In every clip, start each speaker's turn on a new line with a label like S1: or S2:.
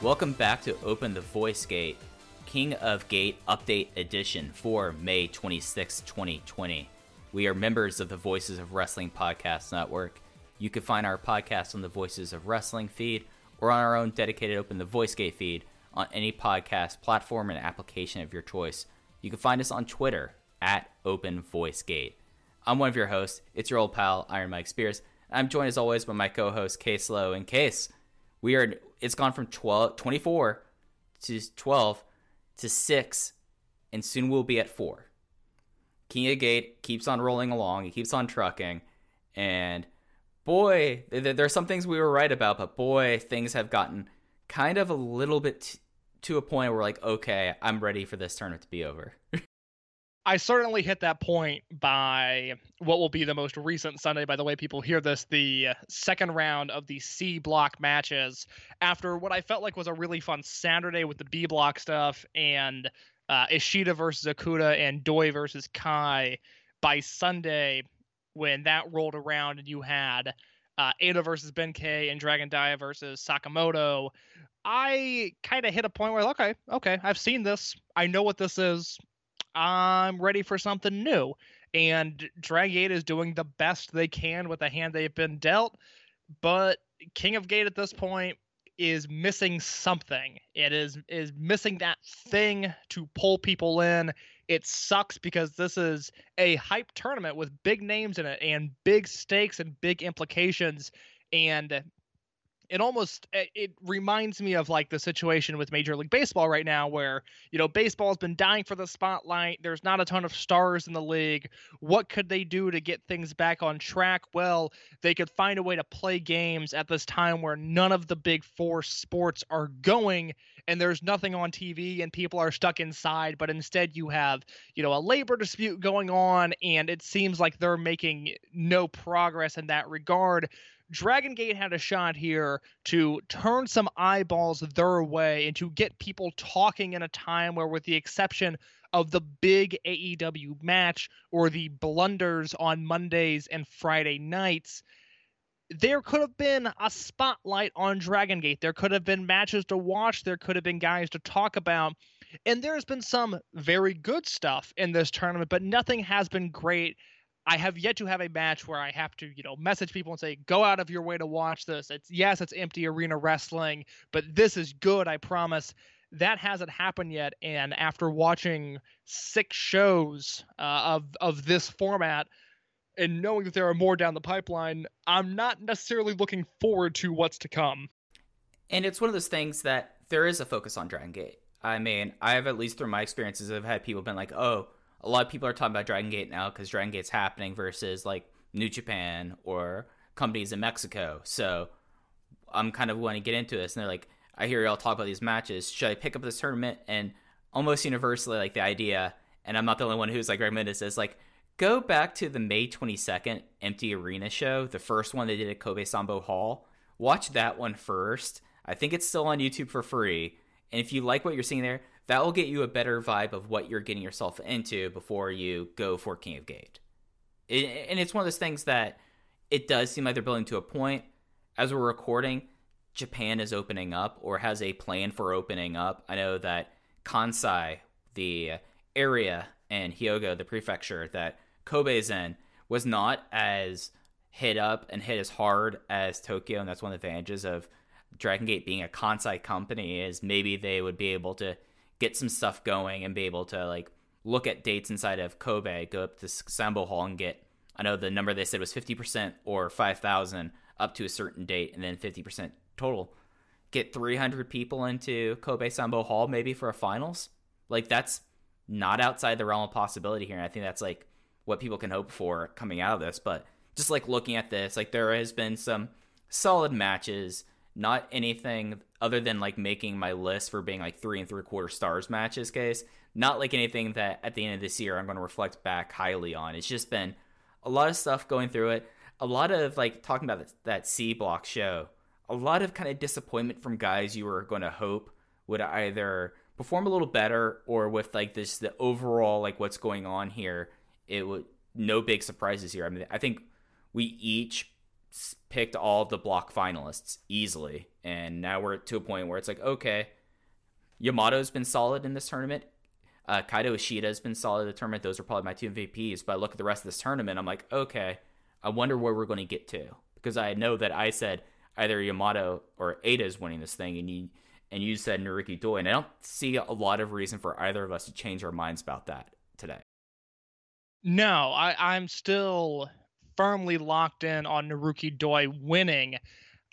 S1: Welcome back to Open the Voice Gate, King of Gate Update Edition for May 26, 2020. We are members of the Voices of Wrestling Podcast Network. You can find our podcast on the Voices of Wrestling feed or on our own dedicated Open the Voice Gate feed on any podcast platform and application of your choice. You can find us on Twitter at Open Voice Gate. I'm one of your hosts. It's your old pal, Iron Mike Spears. I'm joined as always by my co-host Case Lowe. And Case, we are it's gone from 12, 24 to 12 to 6 and soon we'll be at 4 king of gate keeps on rolling along he keeps on trucking and boy th- th- there's some things we were right about but boy things have gotten kind of a little bit t- to a point where like okay i'm ready for this tournament to be over
S2: I certainly hit that point by what will be the most recent Sunday. By the way, people hear this, the uh, second round of the C block matches after what I felt like was a really fun Saturday with the B block stuff and uh, Ishida versus Okuda and Doi versus Kai. By Sunday, when that rolled around and you had uh, Eita versus Ben K and Dragon Dia versus Sakamoto, I kind of hit a point where, okay, okay, I've seen this. I know what this is. I'm ready for something new. And Drag Gate is doing the best they can with the hand they've been dealt. But King of Gate at this point is missing something. It is is missing that thing to pull people in. It sucks because this is a hype tournament with big names in it and big stakes and big implications. And it almost it it reminds me of like the situation with Major League Baseball right now where you know baseball's been dying for the spotlight there's not a ton of stars in the league. What could they do to get things back on track? Well they could find a way to play games at this time where none of the big four sports are going and there's nothing on TV and people are stuck inside but instead you have you know a labor dispute going on and it seems like they're making no progress in that regard Dragon Gate had a shot here to turn some eyeballs their way and to get people talking in a time where, with the exception of the big AEW match or the blunders on Mondays and Friday nights, there could have been a spotlight on Dragon Gate. There could have been matches to watch. There could have been guys to talk about. And there's been some very good stuff in this tournament, but nothing has been great. I have yet to have a match where I have to, you know, message people and say, "Go out of your way to watch this." It's yes, it's empty arena wrestling, but this is good, I promise. That hasn't happened yet, and after watching six shows uh, of of this format, and knowing that there are more down the pipeline, I'm not necessarily looking forward to what's to come.
S1: and it's one of those things that there is a focus on Dragon Gate. I mean, I have at least through my experiences, I've had people been like, "Oh, a lot of people are talking about Dragon Gate now because Dragon Gate's happening versus like New Japan or companies in Mexico." So I'm kind of wanting to get into this, and they're like, "I hear y'all talk about these matches. Should I pick up this tournament?" And almost universally, like the idea, and I'm not the only one who's like recommended this, is like go back to the May 22nd Empty Arena show, the first one they did at Kobe Sambo Hall. Watch that one first. I think it's still on YouTube for free. And if you like what you're seeing there, that will get you a better vibe of what you're getting yourself into before you go for King of Gate. It, and it's one of those things that it does seem like they're building to a point. As we're recording, Japan is opening up or has a plan for opening up. I know that Kansai, the area, and Hyogo, the prefecture that Kobe's in, was not as hit up and hit as hard as Tokyo, and that's one of the advantages of Dragon Gate being a Kansai company is maybe they would be able to get some stuff going and be able to like look at dates inside of Kobe, go up to Sambo Hall and get I know the number they said was 50% or 5,000 up to a certain date and then 50% total. Get 300 people into Kobe Sambo Hall maybe for a finals. Like that's not outside the realm of possibility here. And I think that's like what people can hope for coming out of this. But just like looking at this, like there has been some solid matches, not anything other than like making my list for being like three and three quarter stars matches case. Not like anything that at the end of this year I'm going to reflect back highly on. It's just been a lot of stuff going through it. A lot of like talking about that C block show. A lot of kind of disappointment from guys you were going to hope would either perform a little better or with like this the overall like what's going on here. It would no big surprises here. I mean, I think we each picked all the block finalists easily, and now we're to a point where it's like okay, Yamato's been solid in this tournament. Uh, Kaito Ishida has been solid in the tournament. Those are probably my two MVPs. But I look at the rest of this tournament, I'm like, okay, I wonder where we're going to get to because I know that I said either Yamato or Eita is winning this thing, and you and you said Naruki Doi, and I don't see a lot of reason for either of us to change our minds about that today.
S2: No, I, I'm still firmly locked in on Naruki Doi winning.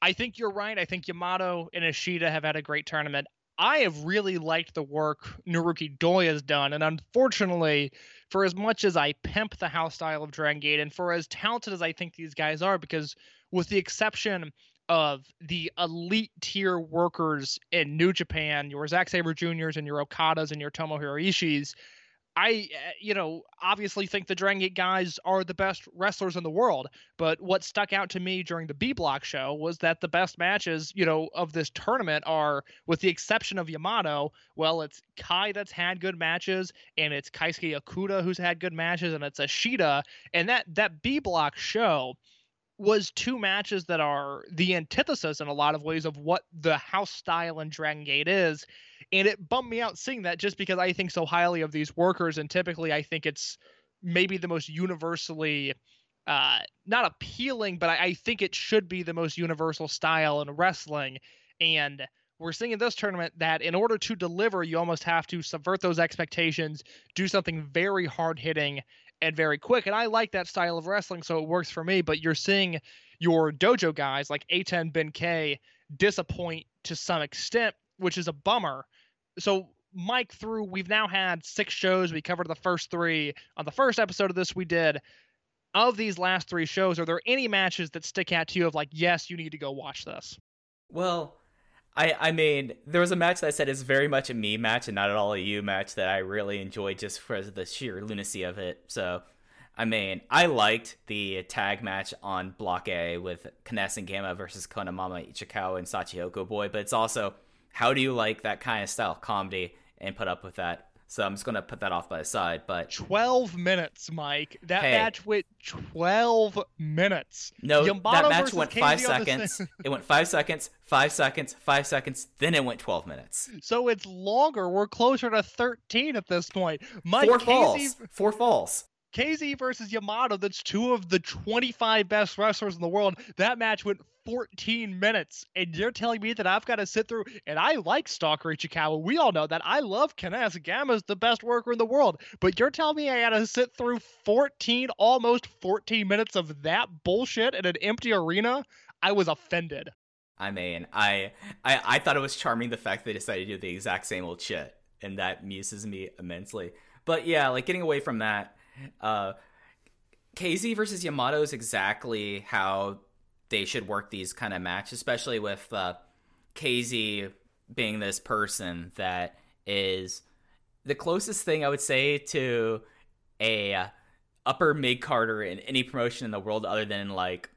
S2: I think you're right. I think Yamato and Ishida have had a great tournament. I have really liked the work Naruki Doi has done, and unfortunately, for as much as I pimp the house style of Dragon Gate, and for as talented as I think these guys are, because with the exception of the elite tier workers in New Japan, your Zack Sabre Juniors and your Okadas and your Tomohiro Ishiis, I, uh, you know, obviously think the Dragon Gate guys are the best wrestlers in the world. But what stuck out to me during the B Block show was that the best matches, you know, of this tournament are, with the exception of Yamato, well, it's Kai that's had good matches, and it's Keisuke Okuda who's had good matches, and it's Ishida. And that that B Block show was two matches that are the antithesis in a lot of ways of what the house style in Dragon Gate is. And it bummed me out seeing that just because I think so highly of these workers. And typically, I think it's maybe the most universally uh, not appealing, but I, I think it should be the most universal style in wrestling. And we're seeing in this tournament that in order to deliver, you almost have to subvert those expectations, do something very hard hitting and very quick. And I like that style of wrestling, so it works for me. But you're seeing your dojo guys like A10 Ben K disappoint to some extent, which is a bummer. So Mike through we've now had six shows. We covered the first three. On the first episode of this we did. Of these last three shows, are there any matches that stick out to you of like, yes, you need to go watch this?
S1: Well, I I mean, there was a match that I said is very much a me match and not at all a you match that I really enjoyed just for the sheer lunacy of it. So, I mean, I liked the tag match on Block A with Kness and Gamma versus Konomama Ichikawa and Shachihoko Boy, but it's also how do you like that kind of style comedy and put up with that? So I'm just gonna put that off by the side. But
S2: 12 minutes, Mike. That
S1: Hey.
S2: match went 12 minutes.
S1: no,
S2: Yamato
S1: that match went five seconds. it went five seconds, five seconds, five seconds. Then it went twelve minutes.
S2: So it's longer. We're closer to 13 at this point. Mike
S1: Four
S2: KZ,
S1: falls. Four falls.
S2: KZ versus Yamato, that's two of the 25 best wrestlers in the world. That match went 14 minutes. And you're telling me that I've got to sit through, and I like Stalker Ichikawa. We all know that. I love Kness. Gamma's the best worker in the world. But you're telling me I got to sit through 14, almost 14 minutes of that bullshit in an empty arena? I was offended.
S1: I mean, I, I I thought it was charming the fact they decided to do the exact same old shit, and that amuses me immensely. But yeah, like getting away from that, uh, KZ versus Yamato is exactly how they should work these kind of matches, especially with uh, KZ being this person that is the closest thing I would say to a uh, upper mid carder in any promotion in the world, other than like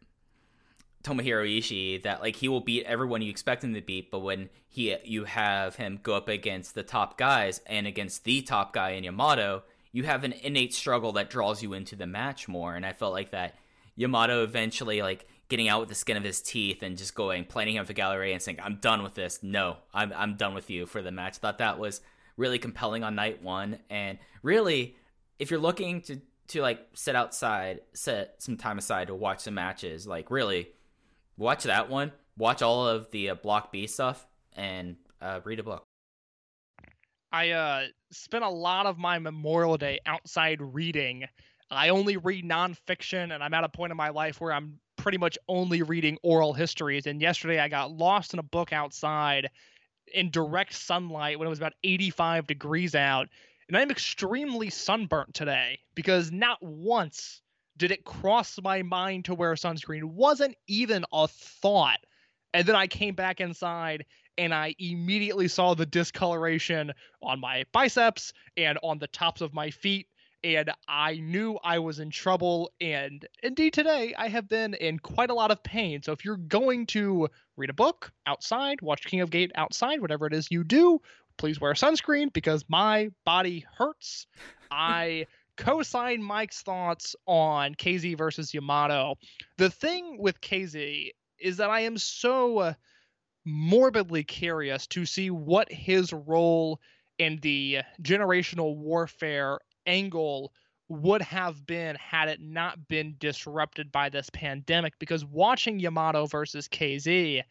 S1: Tomohiro Ishii that like he will beat everyone you expect him to beat, but when he you have him go up against the top guys and against the top guy in Yamato, you have an innate struggle that draws you into the match more. And I felt like that Yamato eventually like getting out with the skin of his teeth and just going planning him for gallery and saying, I'm done with this. No, I'm I'm done with you for the match. thought that was really compelling on night one. And really, if you're looking to to like sit outside, set some time aside to watch some matches, like really watch that one, watch all of the uh, Block B stuff, and uh, read a book.
S2: I uh, spent a lot of my Memorial Day outside reading. I only read nonfiction, and I'm at a point in my life where I'm pretty much only reading oral histories. And yesterday I got lost in a book outside in direct sunlight when it was about 85 degrees out. And I'm extremely sunburnt today because not once did it cross my mind to wear sunscreen. Wasn't even a thought. And then I came back inside and I immediately saw the discoloration on my biceps and on the tops of my feet. And I knew I was in trouble. And indeed, today I have been in quite a lot of pain. So if you're going to read a book outside, watch King of Gate outside, whatever it is you do, please wear sunscreen because my body hurts. I co sign Mike's thoughts on KZ versus Yamato. The thing with KZ is that I am so morbidly curious to see what his role in the generational warfare angle would have been had it not been disrupted by this pandemic because watching Yamato versus KZ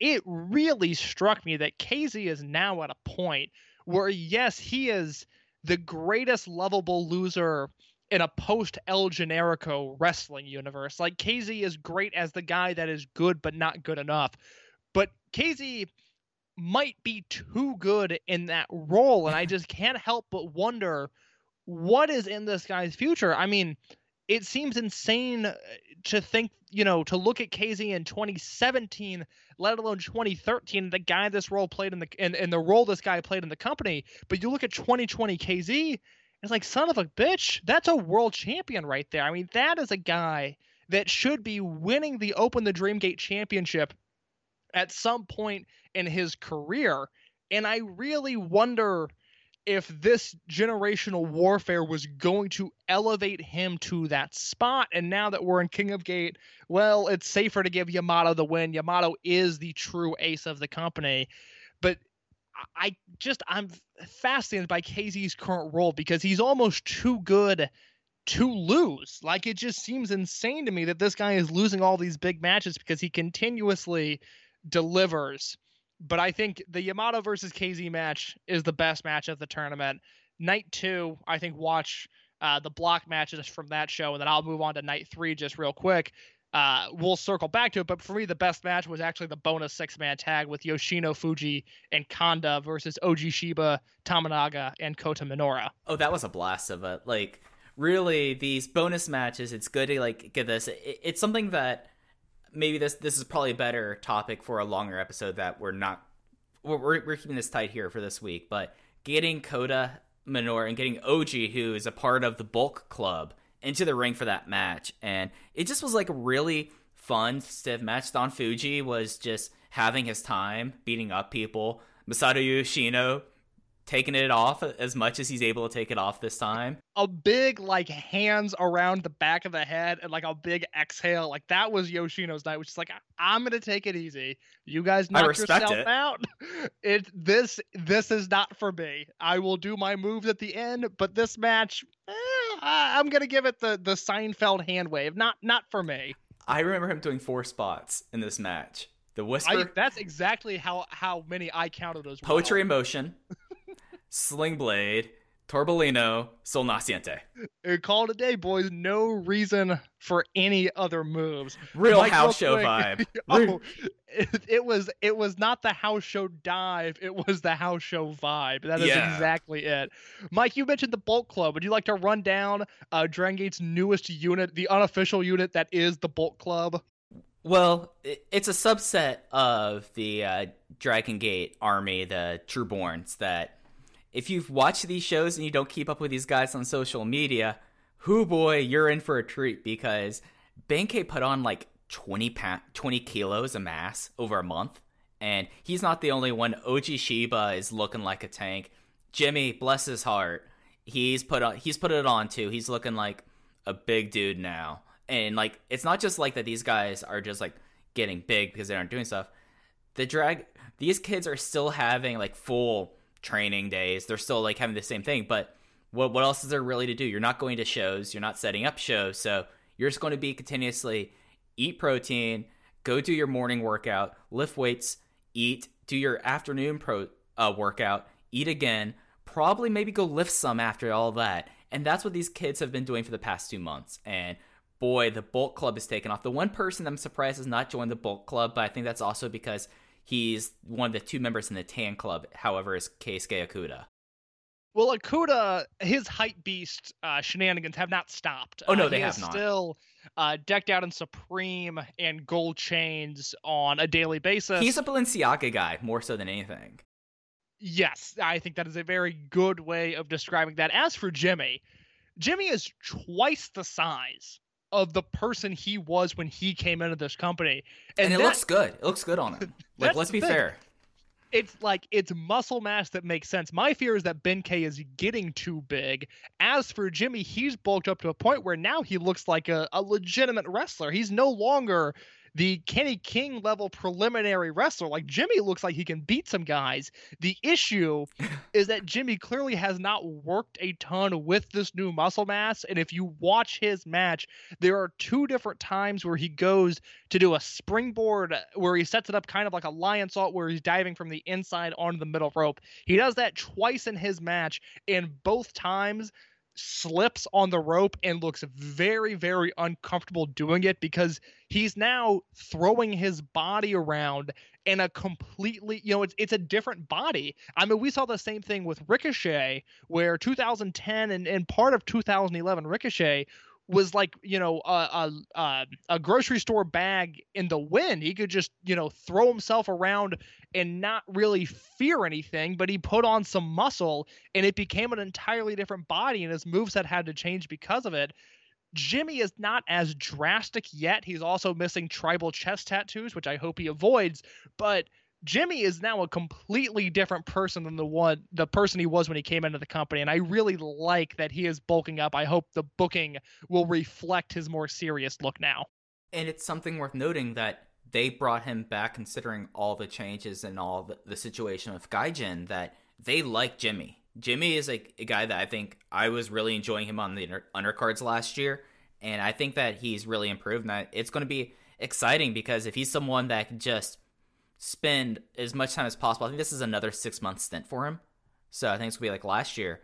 S2: it really struck me that KZ is now at a point where yes he is the greatest lovable loser in a post El Generico wrestling universe. Like KZ is great as the guy that is good but not good enough. But KZ might be too good in that role and I just can't help but wonder what is in this guy's future. I mean, it seems insane uh, to think, you know, to look at KZ in 2017, let alone 2013, the guy this role played in the in the role this guy played in the company. But you look at 2020 KZ, it's like son of a bitch. That's a world champion right there. I mean, that is a guy that should be winning the Open the Dreamgate Championship at some point in his career. And I really wonder if this generational warfare was going to elevate him to that spot. And now that we're in King of Gate, well, it's safer to give Yamato the win. Yamato is the true ace of the company. But I just, I'm fascinated by KZ's current role because he's almost too good to lose. Like it just seems insane to me that this guy is losing all these big matches because he continuously delivers but I think the Yamato versus KZ match is the best match of the tournament. Night two, I think watch uh, the block matches from that show, and then I'll move on to night three just real quick. Uh, we'll circle back to it, but for me, the best match was actually the bonus six man tag with Yoshino Fujii and Kanda versus Oji Shiba, Tamanaga, and Kota Minoura.
S1: Oh, that was a blast of it. Like, really, these bonus matches, it's good to like get this. It, it's something that maybe this this is probably a better topic for a longer episode that we're not we're, we're, keeping this tight here for this week but getting Kota Minoura and getting Oji who is a part of the bulk club into the ring for that match. And it just was like a really fun stiff match Don Fujii was just having his time beating up people. Masato Yoshino taking it off as much as he's able to take it off this time.
S2: A big like hands around the back of the head and like a big exhale. Like that was Yoshino's night, which is like I'm gonna take it easy. You guys knock yourself
S1: it.
S2: out. It this this is not for me. I will do my moves at the end, but this match, eh, I'm gonna give it the the Seinfeld hand wave. Not not for me.
S1: I remember him doing four spots in this match. The whisper,
S2: I, that's exactly how how many I counted as well.
S1: poetry in motion, sling blade, Torbellino, Sol Naciente.
S2: Uh, Call it a day, boys. No reason for any other moves.
S1: Real
S2: Mike,
S1: house show vibe.
S2: oh, it, it was it was not the house show dive. It was the house show vibe. That is
S1: Yeah.
S2: exactly it. Mike, you mentioned the Bolt Club. Would you like to run down uh, Dragon Gate's newest unit, the unofficial unit that is the Bolt Club?
S1: Well, it's a subset of the uh, Dragon Gate army, the Trueborns, that if you've watched these shows and you don't keep up with these guys on social media, whoo boy, you're in for a treat because Benkei put on like 20, pa- 20 kilos of mass over a month. And he's not the only one. Oji Shiba is looking like a tank. Jimmy, bless his heart, he's put on he's put it on too. He's looking like a big dude now. And like it's not just like that these guys are just like getting big because they aren't doing stuff. The drag these kids are still having like full training days. They're still like having the same thing, but what what else is there really to do? You're not going to shows, you're not setting up shows, so you're just going to be continuously eat protein, go do your morning workout, lift weights, eat, do your afternoon pro uh, workout, eat again, probably maybe go lift some after all that. And that's what these kids have been doing for the past two months. And boy, the bulk club is taken off. The one person I'm surprised has not joined the bulk club, but I think that's also because he's one of the two members in the tan club, however, is Keisuke Okuda.
S2: Well, Okuda, his hype beast uh, shenanigans have not stopped.
S1: Oh, no,
S2: Uh,
S1: they
S2: he
S1: have not.
S2: Still uh, decked out in Supreme and gold chains on a daily basis.
S1: He's a Balenciaga guy more so than anything.
S2: Yes, I think that is a very good way of describing that. As for Jimmy, Jimmy is twice the size of the person he was when he came into this company.
S1: And, it
S2: that-
S1: looks good. It looks good on him. Like, let's be fair.
S2: it's like it's muscle mass that makes sense. My fear is that Ben K is getting too big. As for Jimmy, he's bulked up to a point where now he looks like a, a legitimate wrestler. He's no longer the Kenny King level preliminary wrestler. Like Jimmy looks like he can beat some guys. The issue is that Jimmy clearly has not worked a ton with this new muscle mass. And if you watch his match, there are two different times where he goes to do a springboard uh, where he sets it up kind of like a lion salt where he's diving from the inside onto the middle rope. He does that twice in his match, and both times slips on the rope and looks very, very uncomfortable doing it because he's now throwing his body around in a completely, you know, it's it's a different body. I mean, we saw the same thing with Ricochet, where 2010 and, and part of 2011 Ricochet was like you know a, a a grocery store bag in the wind. He could just you know throw himself around and not really fear anything, but he put on some muscle and it became an entirely different body, and his moveset had to change because of it. Jimmy is not as drastic yet. He's also missing tribal chest tattoos, which I hope he avoids. But Jimmy is now a completely different person than the one the person he was when he came into the company, and I really like that he is bulking up. I hope the booking will reflect his more serious look now.
S1: And it's something worth noting that they brought him back considering all the changes and all the, the situation with Gaijin that they like Jimmy. Jimmy is a, a guy that I think I was really enjoying him on the under, undercards last year. And I think that he's really improved. And that it's going to be exciting because if he's someone that can just spend as much time as possible, I think this is another six month stint for him. So I think it's to be like last year.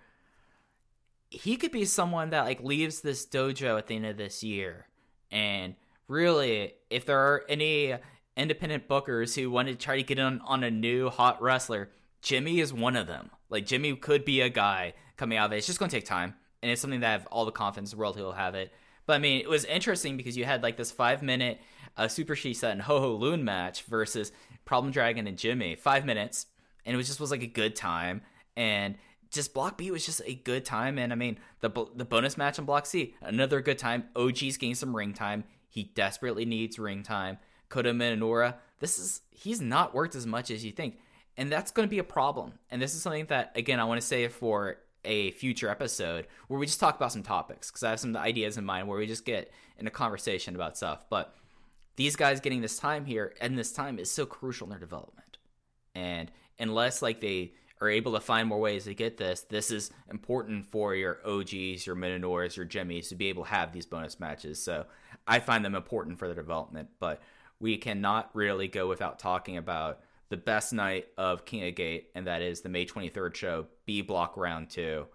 S1: He could be someone that like leaves this dojo at the end of this year and really, if there are any independent bookers who want to try to get in on a new hot wrestler, Jimmy is one of them. Like Jimmy could be a guy coming out of it. It's just to take time, and it's something that I have all the confidence in the world he'll have it. But I mean, it was interesting because you had like this five minute uh, Super Shisa and HoHo Lun match versus Problem Dragon and Jimmy, five minutes, and it was just was like a good time and. Just Block B was just a good time, and I mean the the bonus match on Block C, another good time. OG's getting some ring time. He desperately needs ring time. Kota Minoura, this is he's not worked as much as you think, and that's going to be a problem. And this is something that again I want to say for a future episode where we just talk about some topics because I have some ideas in mind where we just get in a conversation about stuff. But these guys getting this time here and this time is so crucial in their development, and unless like they are able to find more ways to get this, this is important for your OGs, your Minotaurs, your Jimmies to be able to have these bonus matches. So I find them important for their development, but we cannot really go without talking about the best night of King of Gate, and that is the May 23rd show, B Block Round 2.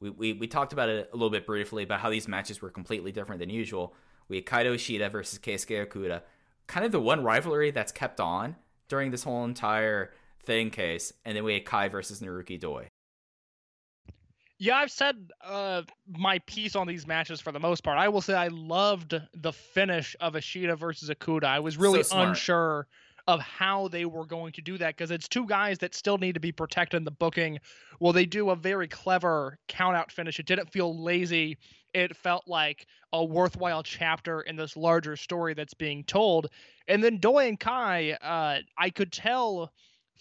S1: We, we, we talked about it a little bit briefly about how these matches were completely different than usual. We had Kaito Ishida versus Keisuke Okuda, kind of the one rivalry that's kept on during this whole entire thing case, and then we had Kai versus Naruki Doi.
S2: Yeah, I've said uh, my piece on these matches for the most part. I will say I loved the finish of Ishida versus Okuda. I was really
S1: smart.
S2: unsure of how they were going to do that because it's two guys that still need to be protected in the booking. Well, they do a very clever count out finish. It didn't feel lazy. It felt like a worthwhile chapter in this larger story that's being told. And then Doi and Kai, uh, I could tell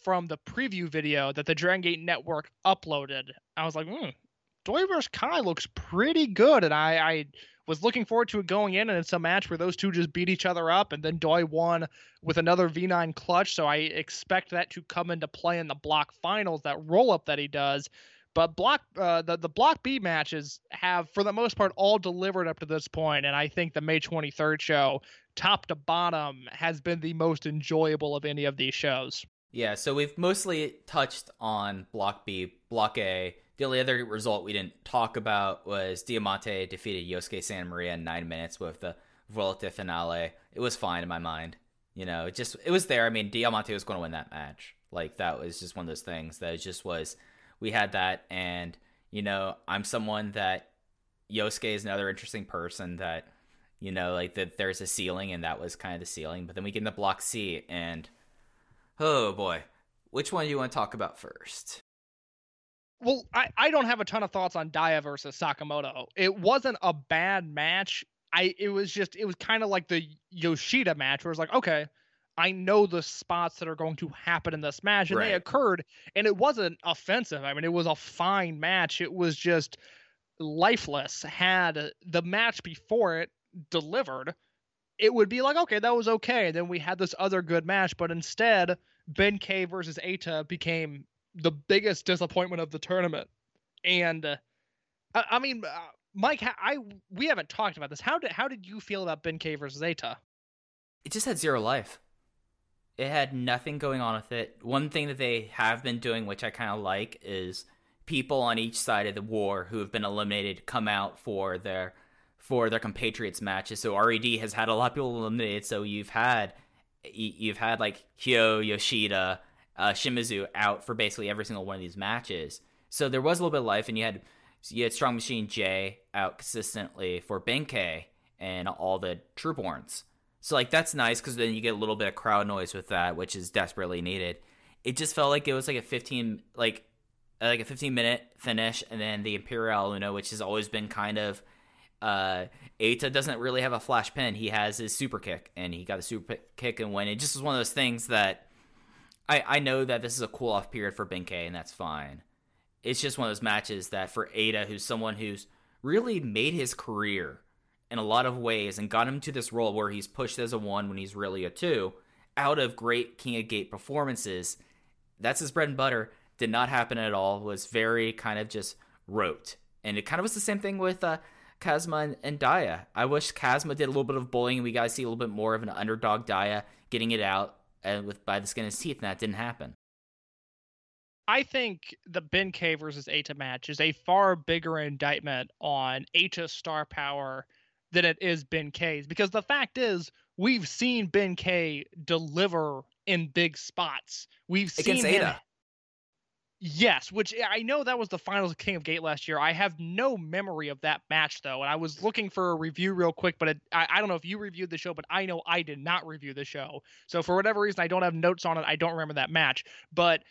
S2: from the preview video that the Dragon Gate Network uploaded. I was like, hmm, Doi versus Kai looks pretty good, and I, I was looking forward to it going in, and it's a match where those two just beat each other up, and then Doi won with another V9 clutch, so I expect that to come into play in the block finals, that roll up that he does. But block uh, the the block B matches have, for the most part, all delivered up to this point, and I think the May 23rd show, top to bottom, has been the most enjoyable of any of these shows.
S1: Yeah, so we've mostly touched on Block B, Block A. The only other result we didn't talk about was Diamante defeated Yosuke Santa Maria in nine minutes with the Volta finale. It was fine in my mind. You know, it just it was there. I mean, Diamante was going to win that match. Like that was just one of those things that just was. We had that, and you know, I'm someone that Yosuke is another interesting person that you know, like that there's a ceiling, and that was kind of the ceiling. But then we get into Block C, and oh boy, which one do you want to talk about first?
S2: Well, I, I don't have a ton of thoughts on Dia versus Sakamoto. It wasn't a bad match. I it was just it was kind of like the Yoshida match where it's like, okay, I know the spots that are going to happen in this match, and they occurred, and it wasn't offensive. I mean, it was a fine match. It was just lifeless. Had the match before it delivered, it would be like, okay, that was okay. Then we had this other good match, but instead, Ben K versus Eita became the biggest disappointment of the tournament. And uh, I, I mean, uh, Mike, I we haven't talked about this. How did how did you feel about Ben K versus Eita?
S1: it just had zero life. It had nothing going on with it. One thing that they have been doing, which I kind of like, is people on each side of the war who have been eliminated come out for their for their compatriots matches. So RED has had a lot of people eliminated. So you've had you've had like Hyo, Yoshida, uh, Shimizu out for basically every single one of these matches. So there was a little bit of life, and you had you had Strong Machine J out consistently for Benkei and all the Trueborns. So like that's nice because then you get a little bit of crowd noise with that, which is desperately needed. It just felt like it was like a 15 like uh, like a 15 minute finish, and then the Imperial Uno, which has always been kind of uh Eita doesn't really have a flash pin. He has his super kick, and he got a super kick and win. It just was one of those things that I I know that this is a cool off period for Benkei, and that's fine. It's just one of those matches that for Eita, who's someone who's really made his career in a lot of ways and got him to this role where he's pushed as a one when he's really a two out of great King of Gate performances. That's his bread and butter. Did not happen at all. Was very kind of just rote. And it kind of was the same thing with uh, Kazma and, and Daya. I wish Kazma did a little bit of bullying we got to see a little bit more of an underdog Daya getting it out and with by the skin of his teeth, and that didn't happen.
S2: I think the Ben K versus Eita match is a far bigger indictment on Eita's star power than it is Ben K's because the fact is we've seen Ben K deliver in big spots. We've
S1: Against
S2: seen him
S1: Eita.
S2: Yes, which I know that was the finals of King of Gate last year. I have no memory of that match though, and I was looking for a review real quick, but it, I, I don't know if you reviewed the show, but I know I did not review the show. So for whatever reason, I don't have notes on it. I don't remember that match, but.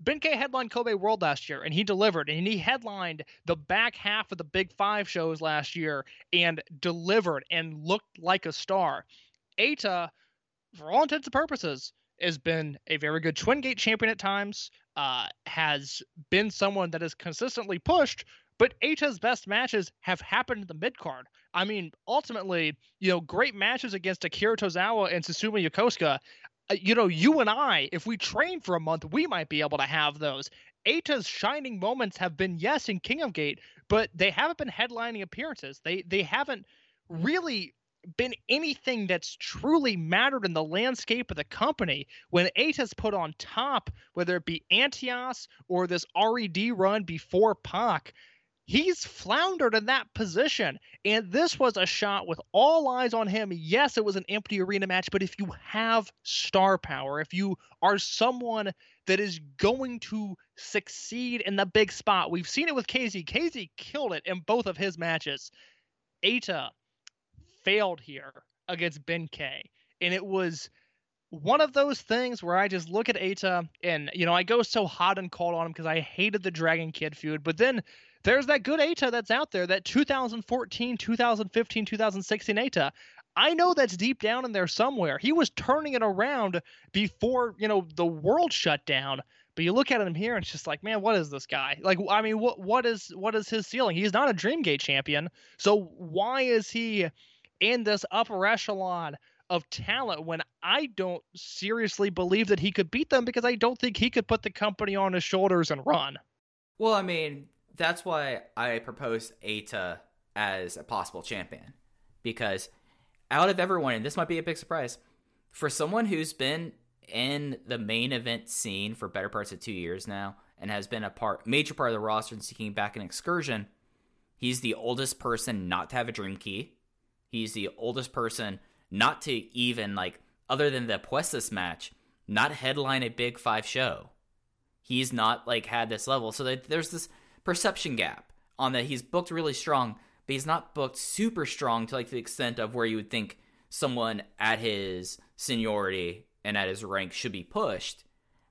S2: Ben K headlined Kobe World last year, and he delivered. And he headlined the back half of the Big Five shows last year and delivered and looked like a star. Eita, for all intents and purposes, has been a very good Twin Gate champion at times, uh, has been someone that is consistently pushed, but Eita's best matches have happened in the mid card. I mean, ultimately, you know, great matches against Akira Tozawa and Susumu Yokosuka. Uh, you know, you and I, if we train for a month, we might be able to have those. Eita's shining moments have been yes in King of Gate, but they haven't been headlining appearances. They they haven't really been anything that's truly mattered in the landscape of the company. When Eita's put on top, whether it be Antios or this RED run before Pac, he's floundered in that position. And this was a shot with all eyes on him. Yes, it was an empty arena match, but if you have star power, if you are someone that is going to succeed in the big spot, we've seen it with KZ. KZ killed it in both of his matches. Eita failed here against Ben K. And it was one of those things where I just look at Eita and, you know, I go so hot and cold on him because I hated the Dragon Kid feud. But then there's that good Eita that's out there, that 2014, 2015, 2016 Eita. I know that's deep down in there somewhere. He was turning it around before, you know, the world shut down. But you look at him here and it's just like, man, what is this guy? Like, I mean, what what is what is his ceiling? He's not a Dreamgate champion. So why is he in this upper echelon of talent when I don't seriously believe that he could beat them because I don't think he could put the company on his shoulders and run.
S1: Well, I mean, that's why I proposed Eita as a possible champion. Because out of everyone, and this might be a big surprise, for someone who's been in the main event scene for better parts of two years now and has been a part major part of the roster and seeking back an excursion, he's the oldest person not to have a dream key. He's the oldest person not to even like other than the Puestas match, not headline a big five show. He's not like had this level. So there's this perception gap on that he's booked really strong, but he's not booked super strong to like the extent of where you would think someone at his seniority and at his rank should be pushed.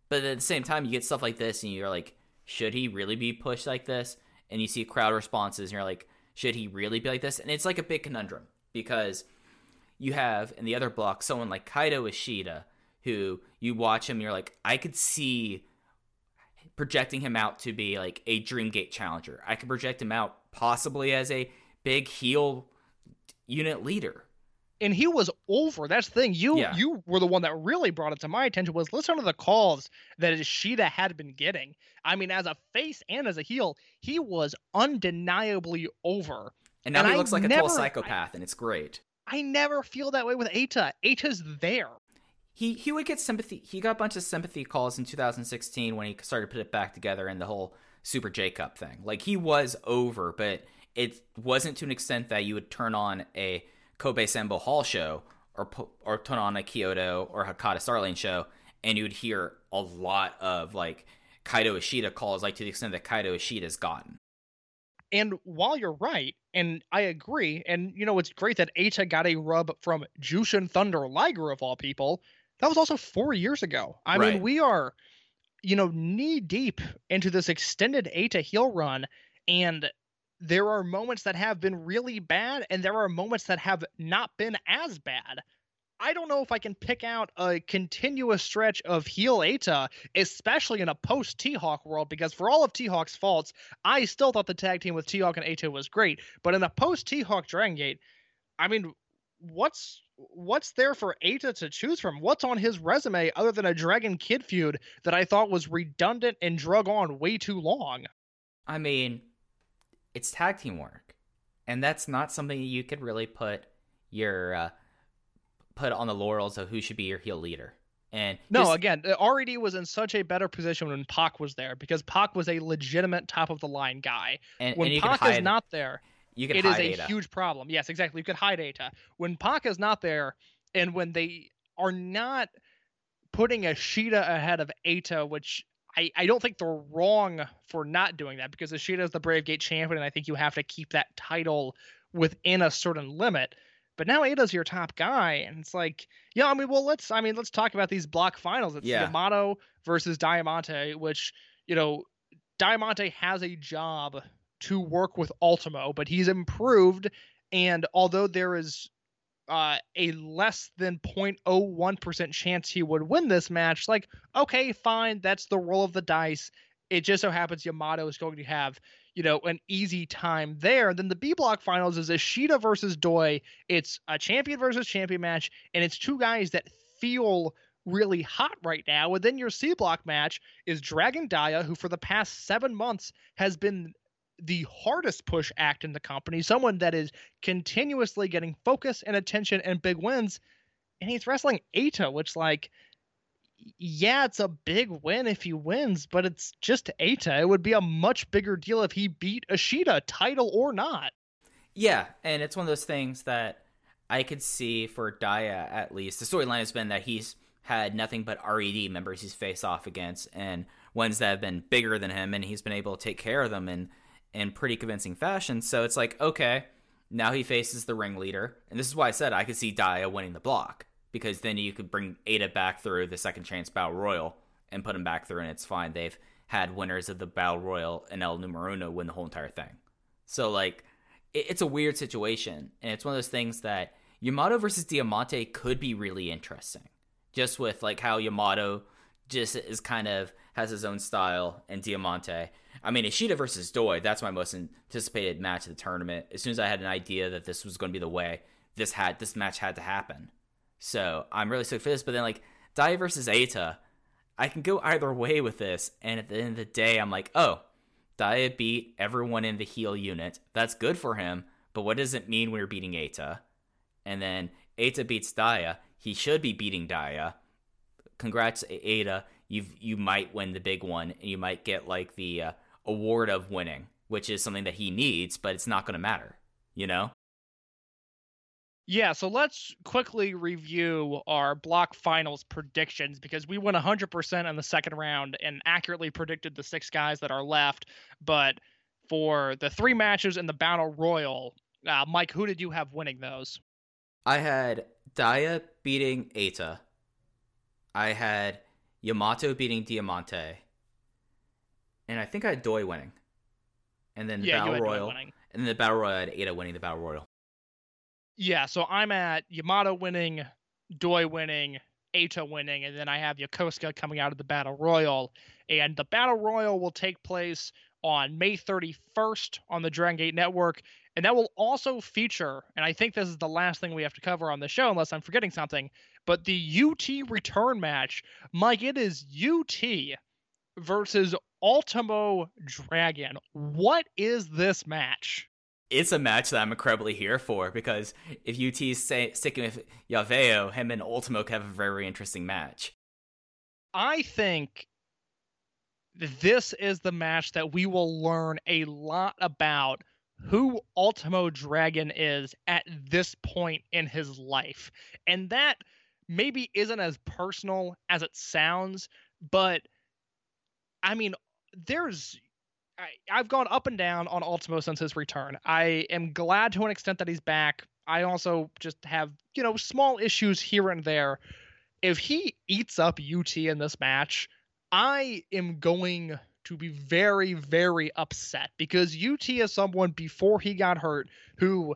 S1: But at the same time, you get stuff like this, and you're like, should he really be pushed like this? And you see crowd responses, and you're like, should he really be like this? And it's like a big conundrum because you have in the other block someone like Kaito Ishida, who you watch him, you're like, I could see projecting him out to be like a Dreamgate challenger. I could project him out possibly as a big heel unit leader.
S2: and he was over. That's the thing. You
S1: Yeah.
S2: you were the one that really brought it to my attention was listen to the calls that Ishida had been getting. I mean, as a face and as a heel, he was undeniably over.
S1: And now
S2: And
S1: he
S2: I
S1: looks like a
S2: never-
S1: total psychopath, and it's great.
S2: I never feel that way with Eita. Eita's there.
S1: He he would get sympathy. He got a bunch of sympathy calls in 2016 when he started to put it back together and the whole Super J Cup thing. Like he was over, but it wasn't to an extent that you would turn on a Kobe Sambo Hall show or or turn on a Kyoto or Hakata Starlane show, and you would hear a lot of like Kaito Ishida calls, like to the extent that Kaito Ishida's gotten.
S2: And while you're right, and I agree, and you know it's great that Eita got a rub from Jushin Thunder Liger of all people. That was also four years ago. I
S1: Right.
S2: mean, we are, you know, knee deep into this extended A to heel run, and there are moments that have been really bad, and there are moments that have not been as bad. I don't know if I can pick out a continuous stretch of heel Eita, especially in a post T Hawk world, because for all of T Hawk's faults, I still thought the tag team with T Hawk and Eita was great. But in a post T Hawk Dragon Gate, I mean, what's what's there for Eita to choose from? What's on his resume other than a Dragon Kid feud that I thought was redundant and drug on way too long?
S1: I mean, it's tag team work, and that's not something you could really put your uh, put on the laurels of who should be your heel leader. And
S2: No,
S1: just-
S2: again, uh, RED was in such a better position when Pac was there because Pac was a legitimate top of the line guy.
S1: and,
S2: When
S1: and
S2: Pac
S1: hide,
S2: is not there,
S1: you could
S2: it is a
S1: Eita.
S2: huge problem. Yes, exactly. You could hide Eita. When Pac is not there, and when they are not putting Ishida ahead of Eita, which I, I don't think they're wrong for not doing that because Ishida is the Brave Gate champion, and I think you have to keep that title within a certain limit. But now Eita's your top guy, and it's like, yeah, I mean, well, let's, I mean, let's talk about these block finals. It's
S1: Yeah.
S2: Yamato versus Diamante, which you know, Diamante has a job to work with Ultimo, but he's improved. And although there is uh, a less than 0.01% chance he would win this match, like, okay, fine, that's the roll of the dice. It just so happens Yamato is going to have, you know, an easy time there. Then the B block finals is Ishida versus Doi. It's a champion versus champion match, and it's two guys that feel really hot right now. And then your C block match is Dragon Dia, who for the past seven months has been the hardest push act in the company, someone that is continuously getting focus and attention and big wins. And he's wrestling Eita, which like yeah, it's a big win if he wins, but it's just Eita. It would be a much bigger deal if he beat Ishida, title or not.
S1: Yeah, and it's one of those things that I could see for Daya at least. The storyline has been that he's had nothing but RED members he's faced off against, and ones that have been bigger than him, and he's been able to take care of them in in pretty convincing fashion. So it's like, okay, now he faces the ringleader, and this is why I said I could see Dia winning the block because then you could bring Eita back through the second chance battle royal and put him back through, and it's fine. They've had winners of the battle royal and El Numero Uno win the whole entire thing. So like it- it's a weird situation, and it's one of those things that Yamato versus Diamante could be really interesting. Just with like how Yamato just is kind of has his own style, and Diamante. I mean, Ishida versus Doi. That's my most anticipated match of the tournament. As soon as I had an idea that this was going to be the way this had this match had to happen, so I'm really stoked for this. But then like Dai versus Eita, I can go either way with this, and at the end of the day, I'm like, oh, Daya beat everyone in the heel unit. That's good for him, but what does it mean when you're beating Eita? And then Eita beats Daya. He should be beating Daya. Congrats, Eita. You've you might win the big one, and you might get like the uh, award of winning, which is something that he needs, but it's not going to matter. You know?
S2: Yeah, so let's quickly review our block finals predictions because we went 100% in the second round and accurately predicted the six guys that are left. But for the three matches in the Battle Royal, uh, Mike, who did you have winning those?
S1: I had Daya beating Eita. I had Yamato beating Diamante. And I think I had Doi winning. And then the
S2: yeah,
S1: Battle Royal. And then the Battle Royal I had Eita winning the Battle Royal.
S2: Yeah, so I'm at Yamato winning, Doi winning, Eita winning, and then I have Yokosuka coming out of the Battle Royal. And the Battle Royal will take place on May 31st on the Dragon Gate Network. And that will also feature, and I think this is the last thing we have to cover on the show, unless I'm forgetting something, but the UT return match. Mike, it is UT versus Ultimo Dragon. What is this match?
S1: It's a match that I'm incredibly here for because if UT is say, sticking with Yaveo, him and Ultimo could have a very interesting match.
S2: I think this is the match that we will learn a lot about who Ultimo Dragon is at this point in his life. And that maybe isn't as personal as it sounds, but I mean, there's I, I've gone up and down on Ultimo since his return. I am glad to an extent that he's back. I also just have, you know, small issues here and there. If he eats up UT in this match, I am going to be very, very upset because UT is someone before he got hurt who,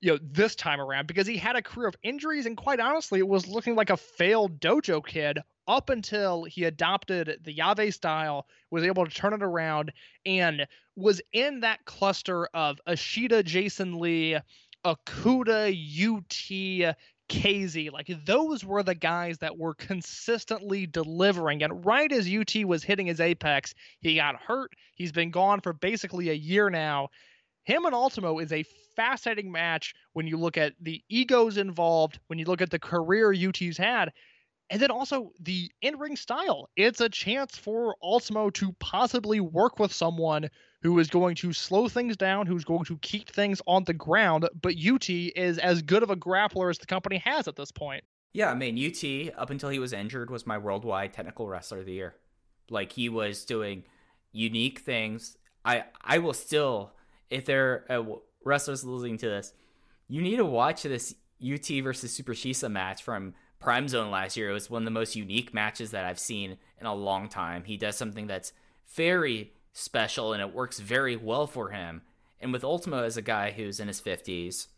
S2: you know, this time around, because he had a career of injuries and quite honestly, it was looking like a failed dojo kid up until he adopted the Yave style, was able to turn it around, and was in that cluster of Ishida, Jason Lee, Okuda, UT, KZ. Like those were the guys that were consistently delivering. And right as UT was hitting his apex, he got hurt. He's been gone for basically a year now. Him and Ultimo is a fascinating match when you look at the egos involved, when you look at the career UT's had, and then also the in-ring style. It's a chance for Ultimo to possibly work with someone who is going to slow things down, who's going to keep things on the ground, but UT is as good of a grappler as the company has at this point.
S1: Yeah, I mean, UT, up until he was injured, was my worldwide technical wrestler of the year. Like, he was doing unique things. I, I will still, if there are uh, wrestlers listening to this, you need to watch this UT versus Super Shisa match from Prime Zone last year. It was one of the most unique matches that I've seen in a long time. He does something that's very special and it works very well for him. And with Ultimo as a guy who's in his 50s,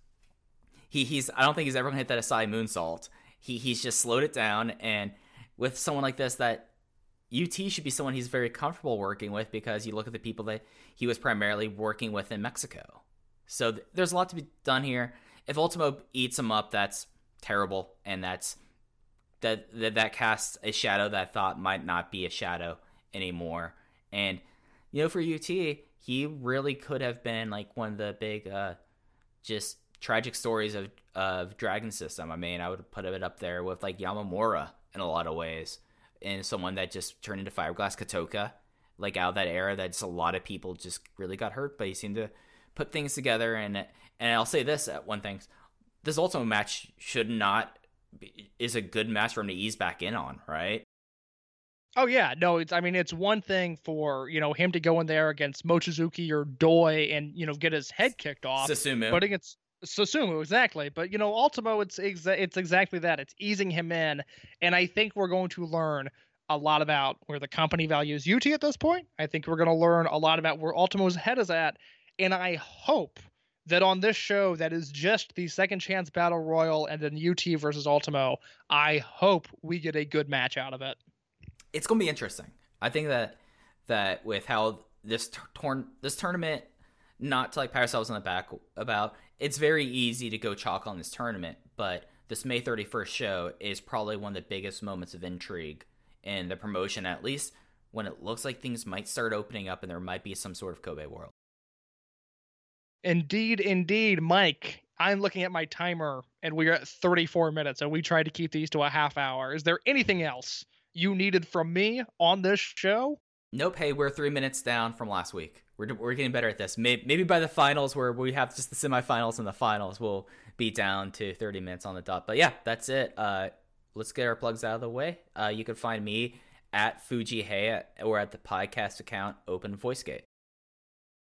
S1: he, he's I don't think he's ever gonna hit that Asai moonsault. He he's just slowed it down and with someone like this that UT should be someone he's very comfortable working with because you look at the people that he was primarily working with in Mexico. So th- there's a lot to be done here. If Ultimo eats him up, that's terrible, and that's that that, that casts a shadow that I thought might not be a shadow anymore. And you know, for UT, he really could have been like one of the big, uh, just tragic stories of of Dragon System. I mean, I would put it up there with like Yamamura in a lot of ways, and someone that just turned into Fiberglass Kotoka, like out of that era. That just a lot of people just really got hurt, but he seemed to put things together. And and I'll say this at one thing: this Ultimo match should not be, is a good match for him to ease back in on, right?
S2: Oh yeah, no, it's I mean it's one thing for, you know, him to go in there against Mochizuki or Doi and, you know, get his head kicked off.
S1: Susumu.
S2: But against Susumu, exactly. But you know, Ultimo it's exa- it's exactly that. It's easing him in. And I think we're going to learn a lot about where the company values UT at this point. I think we're gonna learn a lot about where Ultimo's head is at. And I hope that on this show that is just the second chance battle royal and then UT versus Ultimo, I hope we get a good match out of it.
S1: it's going to be interesting. I think that that with how this torn this tournament, not to like pat ourselves on the back about, it's very easy to go chalk on this tournament, but this May 31st show is probably one of the biggest moments of intrigue in the promotion, at least when it looks like things might start opening up and there might be some sort of Kobe World.
S2: Indeed, indeed, Mike. I'm looking at my timer and we're at 34 minutes and we tried to keep these to a half hour. Is there anything else you needed from me on this show?
S1: Nope. Hey, we're three minutes down from last week. We're, we're getting better at this. Maybe, maybe by the finals, where we have just the semifinals and the finals, we'll be down to 30 minutes on the dot. But yeah, that's it. Uh, let's get our plugs out of the way. Uh, you can find me at Fuji Hey or at the podcast account Open VoiceGate.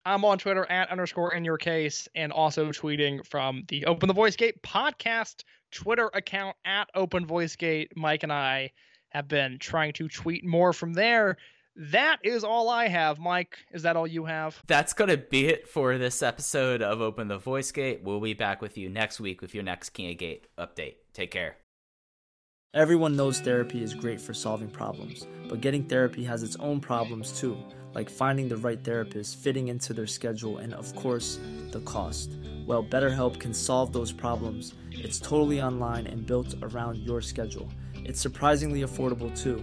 S2: I'm on Twitter at underscore in your case and also tweeting from the Open the Voice Gate podcast Twitter account at Open Voice Gate. Mike and I have been trying to tweet more from there. That is all I have. Mike, is that all you have?
S1: That's going to be it for this episode of Open the Voice Gate. We'll be back with you next week with your next King of Gate update. Take care.
S3: Everyone knows therapy is great for solving problems, but getting therapy has its own problems too, like finding the right therapist, fitting into their schedule, and of course, the cost. Well, BetterHelp can solve those problems. It's totally online and built around your schedule. It's surprisingly affordable too.